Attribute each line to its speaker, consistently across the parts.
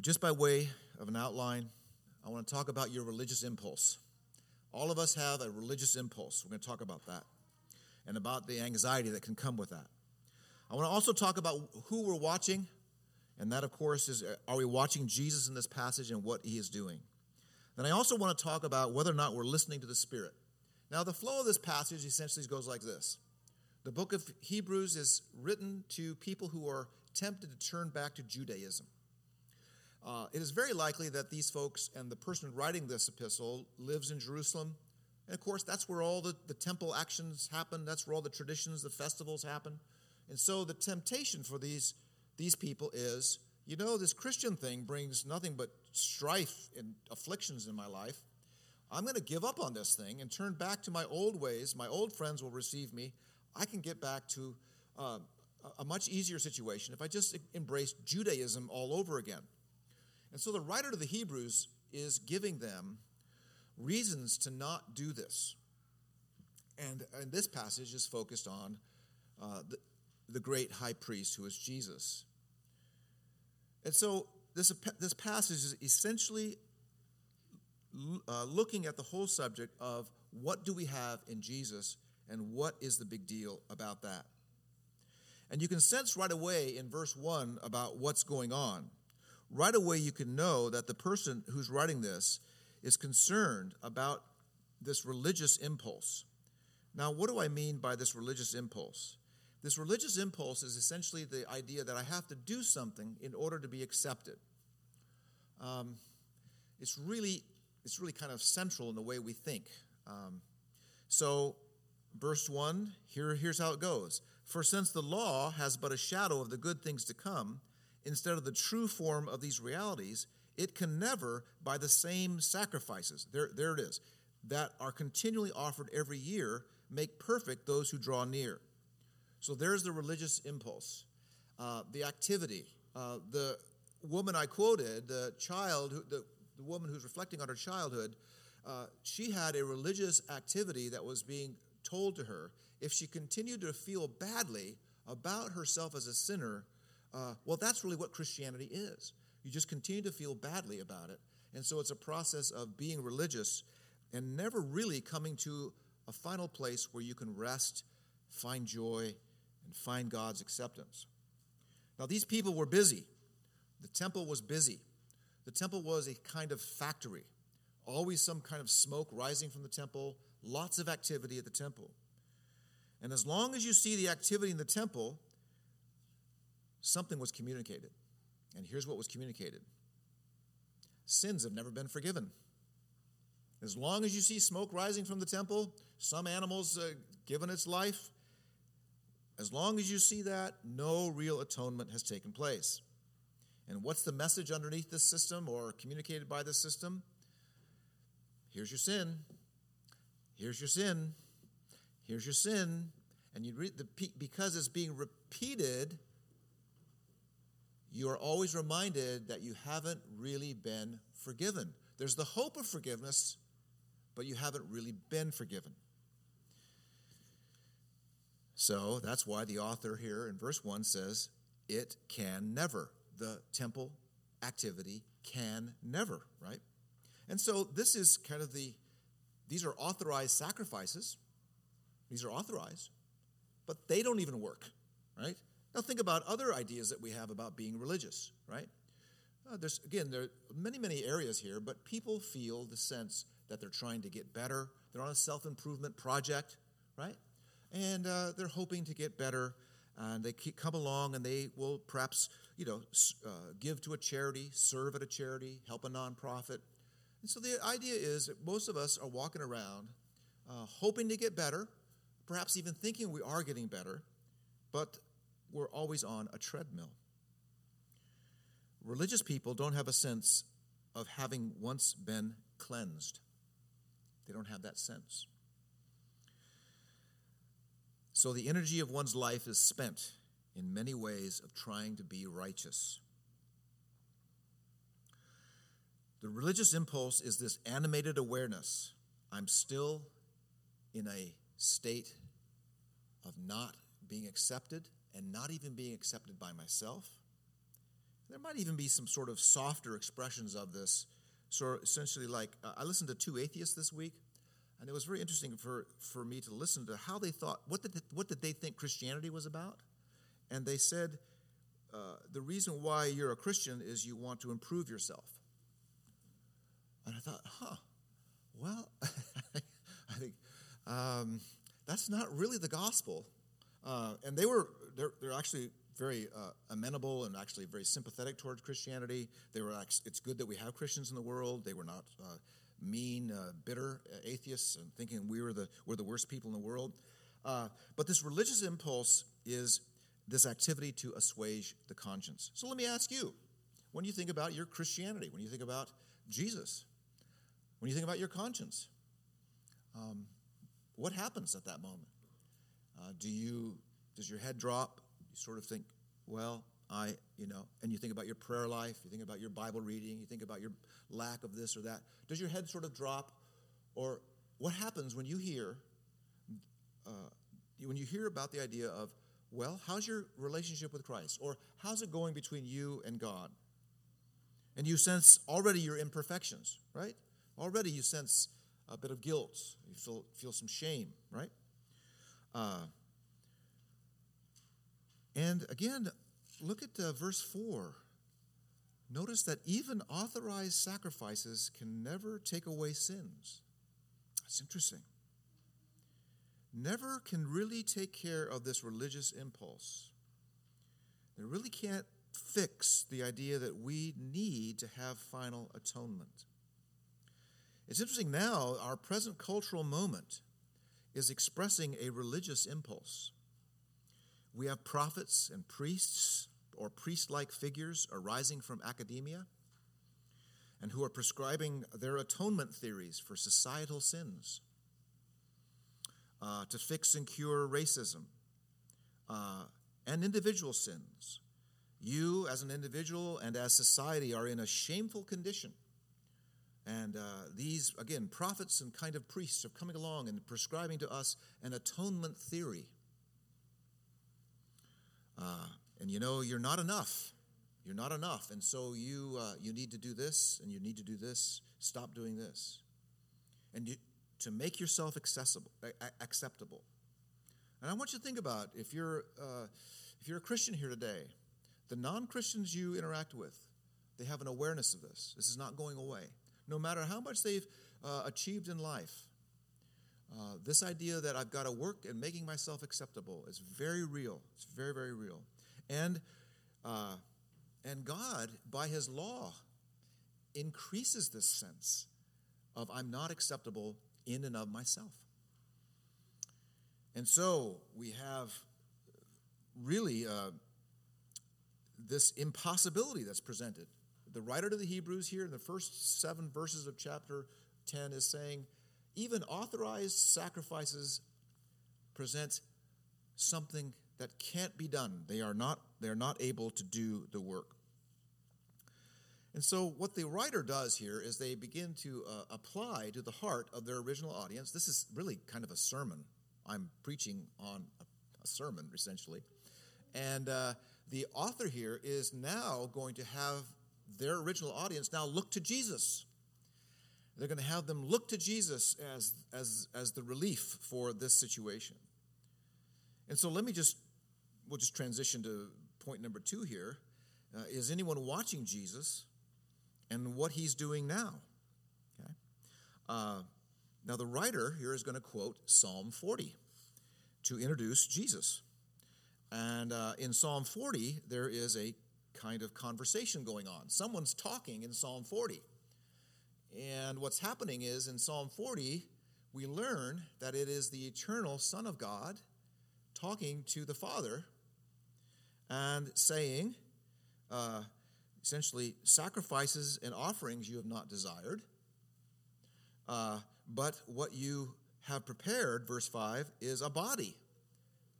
Speaker 1: But just by way of an outline, I want to talk about your religious impulse. All of us have a religious impulse. We're going to talk about that and about the anxiety that can come with that. I want to also talk about who we're watching, and that, of course, is uh, are we watching Jesus in this passage and what he is doing? Then I also want to talk about whether or not we're listening to the Spirit. Now, the flow of this passage essentially goes like this The book of Hebrews is written to people who are tempted to turn back to Judaism. Uh, it is very likely that these folks and the person writing this epistle lives in Jerusalem. And of course, that's where all the, the temple actions happen, that's where all the traditions, the festivals happen. And so the temptation for these, these people is you know, this Christian thing brings nothing but strife and afflictions in my life. I'm going to give up on this thing and turn back to my old ways. My old friends will receive me. I can get back to uh, a much easier situation if I just embrace Judaism all over again. And so the writer to the Hebrews is giving them reasons to not do this. And, and this passage is focused on uh, the, the great high priest who is Jesus. And so this, this passage is essentially uh, looking at the whole subject of what do we have in Jesus and what is the big deal about that. And you can sense right away in verse 1 about what's going on right away you can know that the person who's writing this is concerned about this religious impulse. Now, what do I mean by this religious impulse? This religious impulse is essentially the idea that I have to do something in order to be accepted. Um, it's really, it's really kind of central in the way we think. Um, so, verse one, here, here's how it goes. For since the law has but a shadow of the good things to come, instead of the true form of these realities, it can never, by the same sacrifices, there, there it is, that are continually offered every year, make perfect those who draw near. So there's the religious impulse, uh, the activity. Uh, the woman I quoted, the child, the, the woman who's reflecting on her childhood, uh, she had a religious activity that was being told to her. If she continued to feel badly about herself as a sinner, uh, well, that's really what Christianity is. You just continue to feel badly about it. And so it's a process of being religious and never really coming to a final place where you can rest, find joy, and find God's acceptance. Now, these people were busy. The temple was busy. The temple was a kind of factory, always some kind of smoke rising from the temple, lots of activity at the temple. And as long as you see the activity in the temple, something was communicated. And here's what was communicated sins have never been forgiven. As long as you see smoke rising from the temple, some animals uh, given its life, as long as you see that, no real atonement has taken place. And what's the message underneath this system or communicated by this system? Here's your sin. Here's your sin. Here's your sin. And you read the because it's being repeated, you are always reminded that you haven't really been forgiven. There's the hope of forgiveness, but you haven't really been forgiven. So that's why the author here in verse 1 says, It can never. The temple activity can never, right? And so this is kind of the, these are authorized sacrifices. These are authorized, but they don't even work, right? Now, think about other ideas that we have about being religious, right? Uh, there's, again, there are many, many areas here, but people feel the sense that they're trying to get better. They're on a self improvement project, right? And uh, they're hoping to get better. And they come along and they will perhaps, you know, uh, give to a charity, serve at a charity, help a nonprofit. And so the idea is that most of us are walking around uh, hoping to get better, perhaps even thinking we are getting better, but we're always on a treadmill. Religious people don't have a sense of having once been cleansed, they don't have that sense. So the energy of one's life is spent in many ways of trying to be righteous. The religious impulse is this animated awareness I'm still in a state of not being accepted and not even being accepted by myself. there might even be some sort of softer expressions of this. So essentially, like uh, I listened to two atheists this week, and it was very interesting for, for me to listen to how they thought, what did, what did they think Christianity was about? And they said, uh, the reason why you're a Christian is you want to improve yourself. And I thought, huh, well, I think um, that's not really the gospel. Uh, and they were, they're, they're actually very uh, amenable and actually very sympathetic towards Christianity. They were, it's good that we have Christians in the world. They were not uh, mean, uh, bitter atheists and thinking we were the, we're the worst people in the world. Uh, but this religious impulse is this activity to assuage the conscience. So let me ask you when you think about your Christianity, when you think about Jesus, when you think about your conscience, um, what happens at that moment? Uh, do you, does your head drop? You sort of think, well, I, you know, and you think about your prayer life, you think about your Bible reading, you think about your lack of this or that. Does your head sort of drop? Or what happens when you hear, uh, when you hear about the idea of, well, how's your relationship with Christ? Or how's it going between you and God? And you sense already your imperfections, right? Already you sense a bit of guilt. You feel, feel some shame, right? Uh, and again, look at uh, verse 4. Notice that even authorized sacrifices can never take away sins. That's interesting. Never can really take care of this religious impulse. They really can't fix the idea that we need to have final atonement. It's interesting now, our present cultural moment is expressing a religious impulse. We have prophets and priests or priest like figures arising from academia and who are prescribing their atonement theories for societal sins, uh, to fix and cure racism uh, and individual sins. You, as an individual and as society, are in a shameful condition. And uh, these, again, prophets and kind of priests are coming along and prescribing to us an atonement theory uh, and you know, you're not enough. You're not enough. And so you, uh, you need to do this and you need to do this. Stop doing this. And you, to make yourself accessible, acceptable. And I want you to think about if you're, uh, if you're a Christian here today, the non Christians you interact with, they have an awareness of this. This is not going away. No matter how much they've uh, achieved in life, uh, this idea that I've got to work and making myself acceptable is very real. It's very, very real. And, uh, and God, by His law, increases this sense of I'm not acceptable in and of myself. And so we have really uh, this impossibility that's presented. The writer to the Hebrews here in the first seven verses of chapter 10 is saying, even authorized sacrifices present something that can't be done. They are not, they are not able to do the work. And so, what the writer does here is they begin to uh, apply to the heart of their original audience. This is really kind of a sermon. I'm preaching on a, a sermon, essentially. And uh, the author here is now going to have their original audience now look to Jesus. They're going to have them look to Jesus as, as, as the relief for this situation. And so let me just, we'll just transition to point number two here. Uh, is anyone watching Jesus and what he's doing now? Okay. Uh, now, the writer here is going to quote Psalm 40 to introduce Jesus. And uh, in Psalm 40, there is a kind of conversation going on. Someone's talking in Psalm 40. And what's happening is in Psalm 40, we learn that it is the eternal Son of God talking to the Father and saying, uh, essentially, sacrifices and offerings you have not desired, uh, but what you have prepared, verse 5, is a body.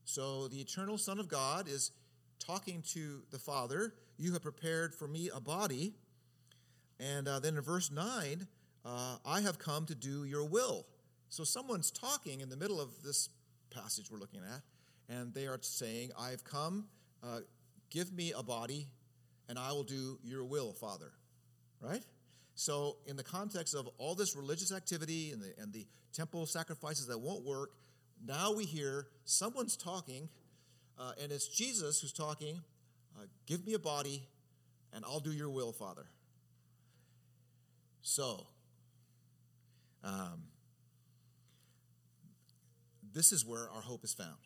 Speaker 1: So the eternal Son of God is talking to the Father, You have prepared for me a body and uh, then in verse 9, uh, I have come to do your will. So someone's talking in the middle of this passage we're looking at, and they are saying, I've come, uh, give me a body, and I will do your will, Father. Right? So, in the context of all this religious activity and the, and the temple sacrifices that won't work, now we hear someone's talking, uh, and it's Jesus who's talking. Uh, Give me a body, and I'll do your will, Father. So, um, this is where our hope is found.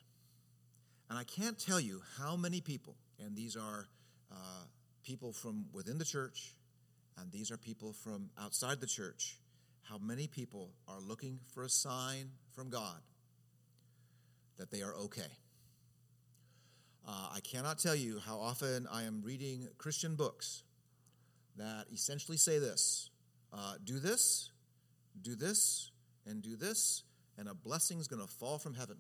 Speaker 1: And I can't tell you how many people, and these are uh, people from within the church, and these are people from outside the church, how many people are looking for a sign from God that they are okay. Uh, I cannot tell you how often I am reading Christian books that essentially say this uh, do this, do this, and do this, and a blessing is going to fall from heaven.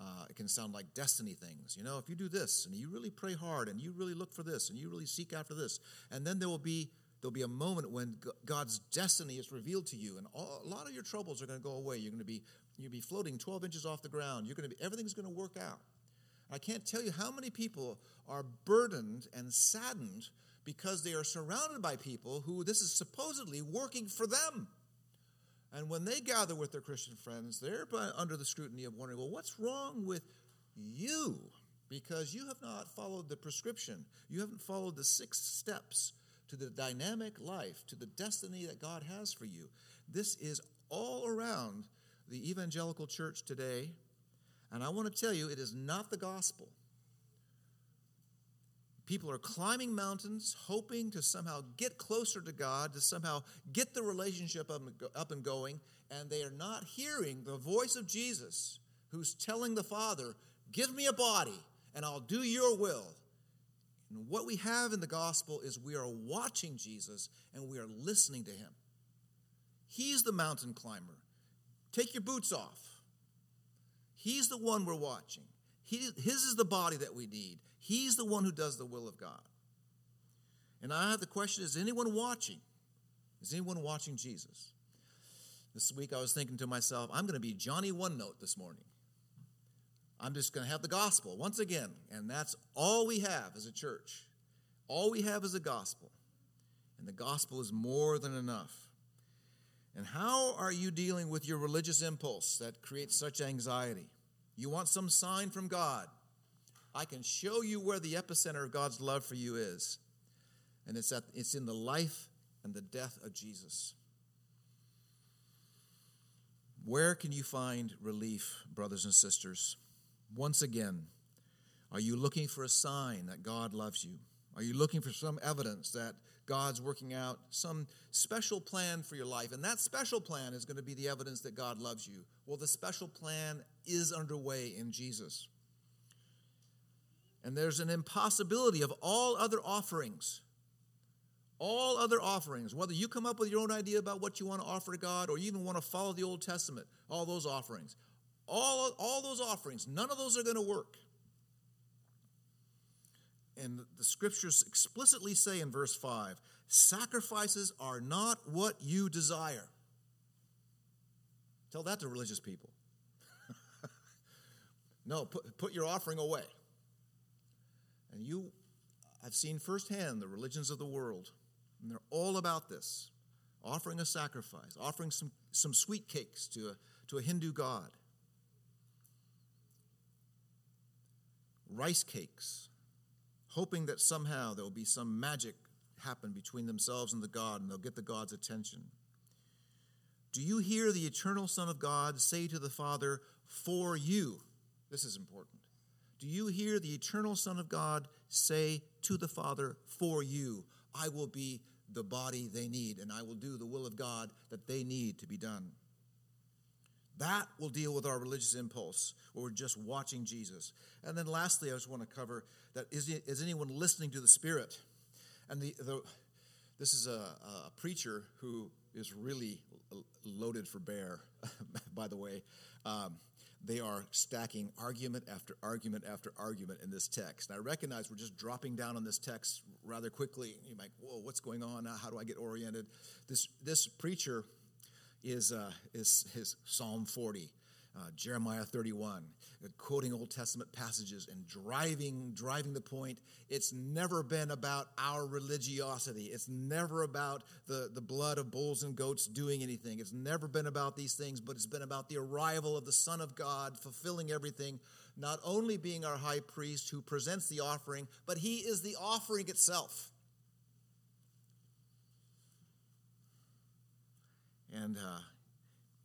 Speaker 1: Uh, it can sound like destiny things. You know, if you do this and you really pray hard and you really look for this and you really seek after this, and then there will be there'll be a moment when God's destiny is revealed to you, and all, a lot of your troubles are going to go away. You're going to be you'll be floating 12 inches off the ground. You're going to be everything's going to work out. I can't tell you how many people are burdened and saddened because they are surrounded by people who this is supposedly working for them. And when they gather with their Christian friends, they're under the scrutiny of wondering, well, what's wrong with you? Because you have not followed the prescription. You haven't followed the six steps to the dynamic life, to the destiny that God has for you. This is all around the evangelical church today. And I want to tell you, it is not the gospel. People are climbing mountains, hoping to somehow get closer to God, to somehow get the relationship up and going, and they are not hearing the voice of Jesus who's telling the Father, Give me a body, and I'll do your will. And what we have in the gospel is we are watching Jesus and we are listening to him. He's the mountain climber. Take your boots off. He's the one we're watching. He, his is the body that we need. He's the one who does the will of God. And I have the question is anyone watching? Is anyone watching Jesus? This week I was thinking to myself, I'm going to be Johnny One Note this morning. I'm just going to have the gospel once again. And that's all we have as a church. All we have is the gospel. And the gospel is more than enough. And how are you dealing with your religious impulse that creates such anxiety? You want some sign from God. I can show you where the epicenter of God's love for you is. And it's, at, it's in the life and the death of Jesus. Where can you find relief, brothers and sisters? Once again, are you looking for a sign that God loves you? Are you looking for some evidence that God's working out some special plan for your life? And that special plan is going to be the evidence that God loves you. Well, the special plan is underway in Jesus. And there's an impossibility of all other offerings. All other offerings, whether you come up with your own idea about what you want to offer God or you even want to follow the Old Testament, all those offerings, all, all those offerings, none of those are going to work. And the scriptures explicitly say in verse 5 sacrifices are not what you desire. Tell that to religious people. no, put, put your offering away. And you, I've seen firsthand the religions of the world, and they're all about this offering a sacrifice, offering some, some sweet cakes to a, to a Hindu god. rice cakes, hoping that somehow there will be some magic happen between themselves and the God and they'll get the God's attention. Do you hear the eternal Son of God say to the Father, For you? This is important. Do you hear the eternal Son of God say to the Father, For you? I will be the body they need, and I will do the will of God that they need to be done. That will deal with our religious impulse, where we're just watching Jesus. And then lastly, I just want to cover that is, is anyone listening to the Spirit? And the, the this is a, a, preacher who is really loaded for bear, by the way. Um, they are stacking argument after argument after argument in this text. And I recognize we're just dropping down on this text rather quickly. You're like, whoa, what's going on? How do I get oriented? This, this preacher is, uh, is his Psalm 40. Uh, Jeremiah 31, uh, quoting Old Testament passages and driving, driving the point. It's never been about our religiosity. It's never about the, the blood of bulls and goats doing anything. It's never been about these things, but it's been about the arrival of the Son of God, fulfilling everything, not only being our high priest who presents the offering, but he is the offering itself. And uh,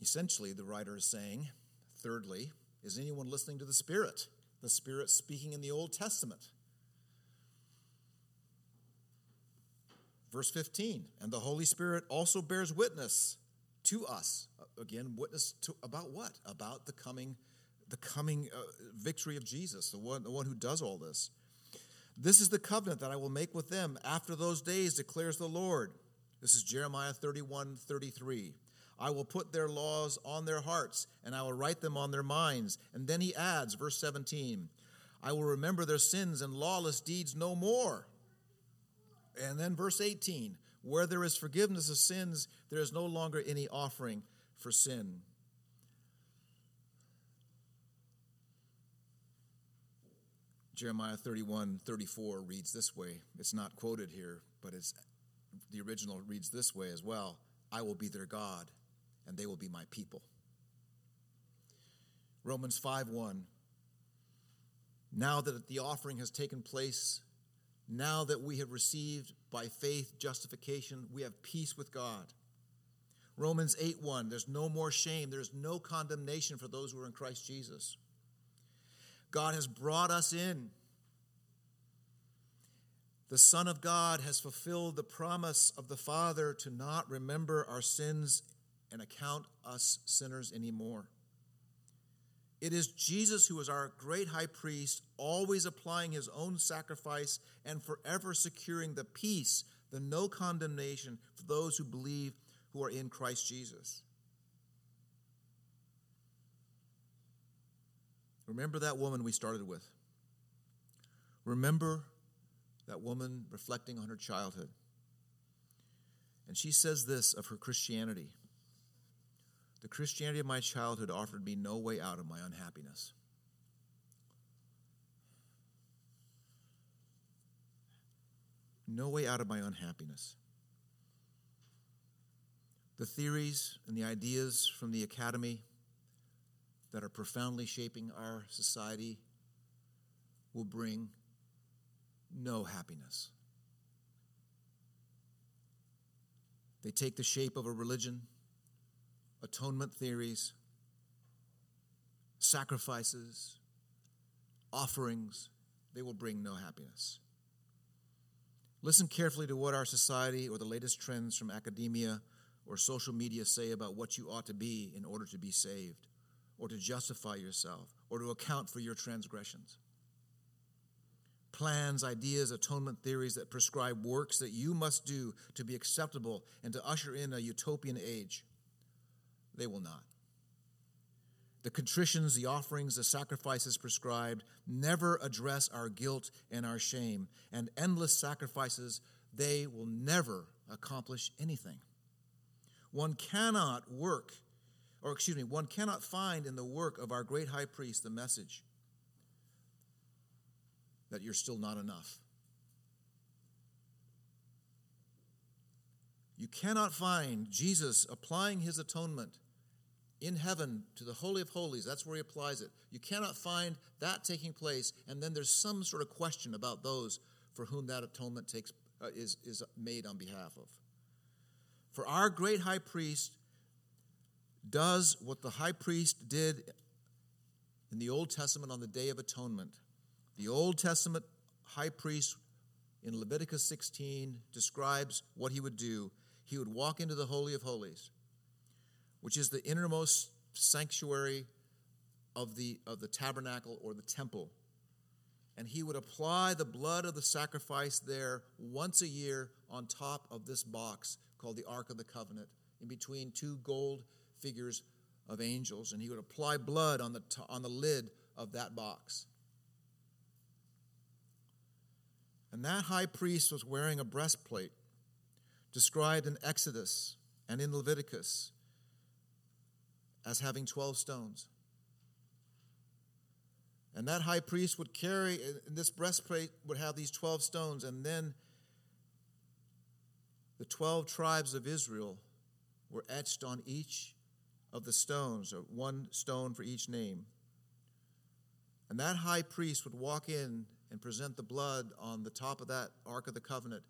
Speaker 1: essentially, the writer is saying, thirdly, is anyone listening to the Spirit? The Spirit speaking in the Old Testament. Verse 15, and the Holy Spirit also bears witness to us. Again, witness to about what? About the coming, the coming uh, victory of Jesus, the one, the one who does all this. This is the covenant that I will make with them after those days, declares the Lord. This is Jeremiah 31 33. I will put their laws on their hearts, and I will write them on their minds. And then he adds, verse 17, I will remember their sins and lawless deeds no more. And then verse 18, where there is forgiveness of sins, there is no longer any offering for sin. Jeremiah 31 34 reads this way. It's not quoted here, but it's the original reads this way as well I will be their God, and they will be my people. Romans 5 1. Now that the offering has taken place, now that we have received by faith justification, we have peace with God. Romans 8 1. There's no more shame, there's no condemnation for those who are in Christ Jesus. God has brought us in the Son of God has fulfilled the promise of the Father to not remember our sins and account us sinners anymore. It is Jesus who is our great high priest, always applying his own sacrifice and forever securing the peace, the no condemnation for those who believe who are in Christ Jesus. Remember that woman we started with. Remember that woman reflecting on her childhood. And she says this of her Christianity The Christianity of my childhood offered me no way out of my unhappiness. No way out of my unhappiness. The theories and the ideas from the academy that are profoundly shaping our society will bring no happiness. They take the shape of a religion, atonement theories, sacrifices, offerings. They will bring no happiness. Listen carefully to what our society or the latest trends from academia or social media say about what you ought to be in order to be saved, or to justify yourself, or to account for your transgressions plans, ideas, atonement theories that prescribe works that you must do to be acceptable and to usher in a utopian age. They will not. The contritions, the offerings, the sacrifices prescribed never address our guilt and our shame, and endless sacrifices, they will never accomplish anything. One cannot work, or excuse me, one cannot find in the work of our great high priest the message that you're still not enough. You cannot find Jesus applying his atonement in heaven to the Holy of Holies. That's where he applies it. You cannot find that taking place, and then there's some sort of question about those for whom that atonement takes, uh, is, is made on behalf of. For our great high priest does what the high priest did in the Old Testament on the Day of Atonement. The Old Testament high priest in Leviticus 16 describes what he would do. He would walk into the Holy of Holies, which is the innermost sanctuary of the, of the tabernacle or the temple. And he would apply the blood of the sacrifice there once a year on top of this box called the Ark of the Covenant, in between two gold figures of angels. And he would apply blood on the, on the lid of that box. And that high priest was wearing a breastplate described in Exodus and in Leviticus as having 12 stones. And that high priest would carry, and this breastplate would have these 12 stones, and then the 12 tribes of Israel were etched on each of the stones, or one stone for each name. And that high priest would walk in and present the blood on the top of that Ark of the Covenant,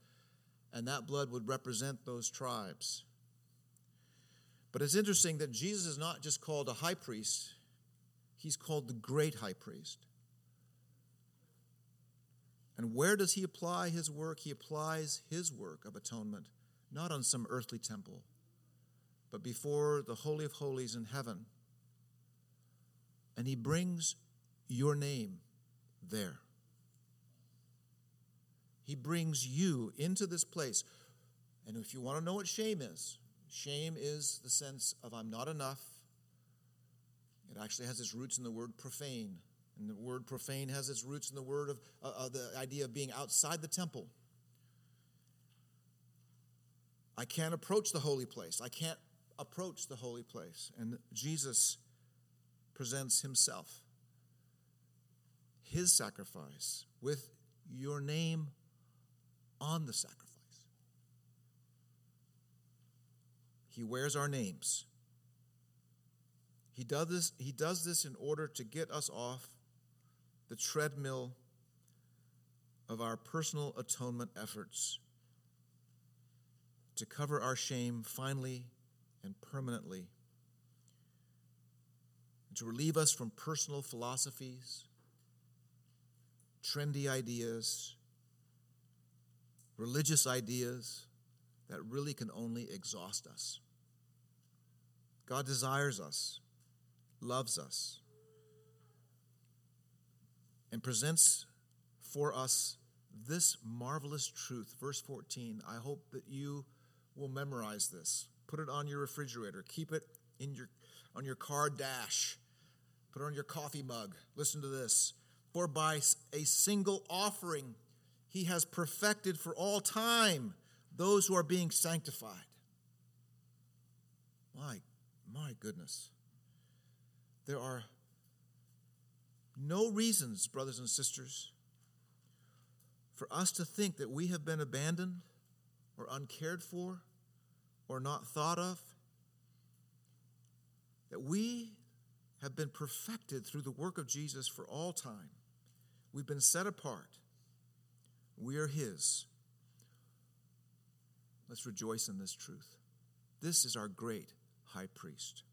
Speaker 1: and that blood would represent those tribes. But it's interesting that Jesus is not just called a high priest, he's called the great high priest. And where does he apply his work? He applies his work of atonement not on some earthly temple, but before the Holy of Holies in heaven. And he brings your name there. He brings you into this place. And if you want to know what shame is, shame is the sense of I'm not enough. It actually has its roots in the word profane. And the word profane has its roots in the word of uh, uh, the idea of being outside the temple. I can't approach the holy place. I can't approach the holy place. And Jesus presents himself, his sacrifice, with your name on the sacrifice. He wears our names. He does this, he does this in order to get us off the treadmill of our personal atonement efforts to cover our shame finally and permanently, to relieve us from personal philosophies, trendy ideas, religious ideas that really can only exhaust us. God desires us, loves us, and presents for us this marvelous truth. Verse 14 I hope that you will memorize this. Put it on your refrigerator. Keep it in your on your car dash. Put it on your coffee mug. Listen to this. For by a single offering he has perfected for all time those who are being sanctified. My my goodness. There are no reasons, brothers and sisters, for us to think that we have been abandoned or uncared for or not thought of, that we have been perfected through the work of Jesus for all time. We've been set apart. We are His. Let's rejoice in this truth. This is our great high priest.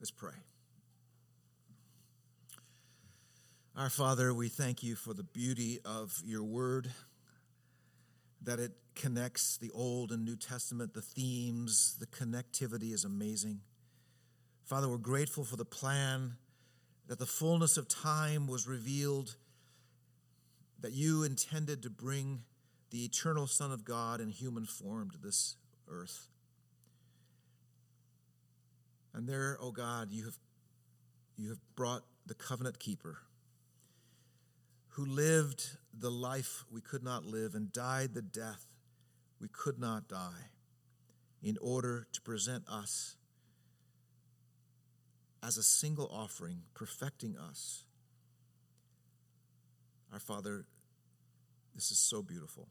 Speaker 1: Let's pray. Our Father, we thank you for the beauty of your word that it connects the Old and New Testament, the themes, the connectivity is amazing. Father, we're grateful for the plan that the fullness of time was revealed, that you intended to bring the eternal Son of God in human form to this earth. And there, O oh God, you have, you have brought the covenant keeper who lived the life we could not live and died the death we could not die in order to present us as a single offering, perfecting us. Our Father, this is so beautiful.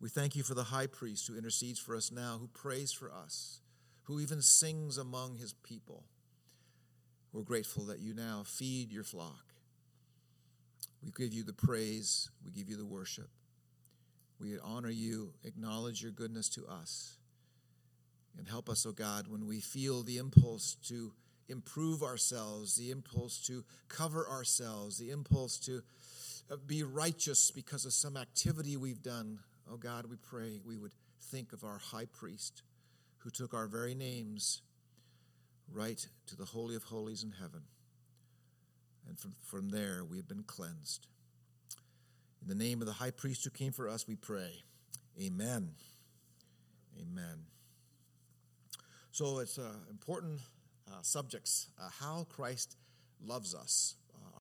Speaker 1: We thank you for the high priest who intercedes for us now, who prays for us, who even sings among his people. We're grateful that you now feed your flock we give you the praise, we give you the worship. We honor you, acknowledge your goodness to us. And help us, O oh God, when we feel the impulse to improve ourselves, the impulse to cover ourselves, the impulse to uh, be righteous because of some activity we've done. Oh God, we pray we would think of our high priest who took our very names right to the Holy of Holies in heaven. And from, from there, we have been cleansed. In the name of the high priest who came for us, we pray. Amen. Amen. So it's uh, important uh, subjects uh, how Christ loves us.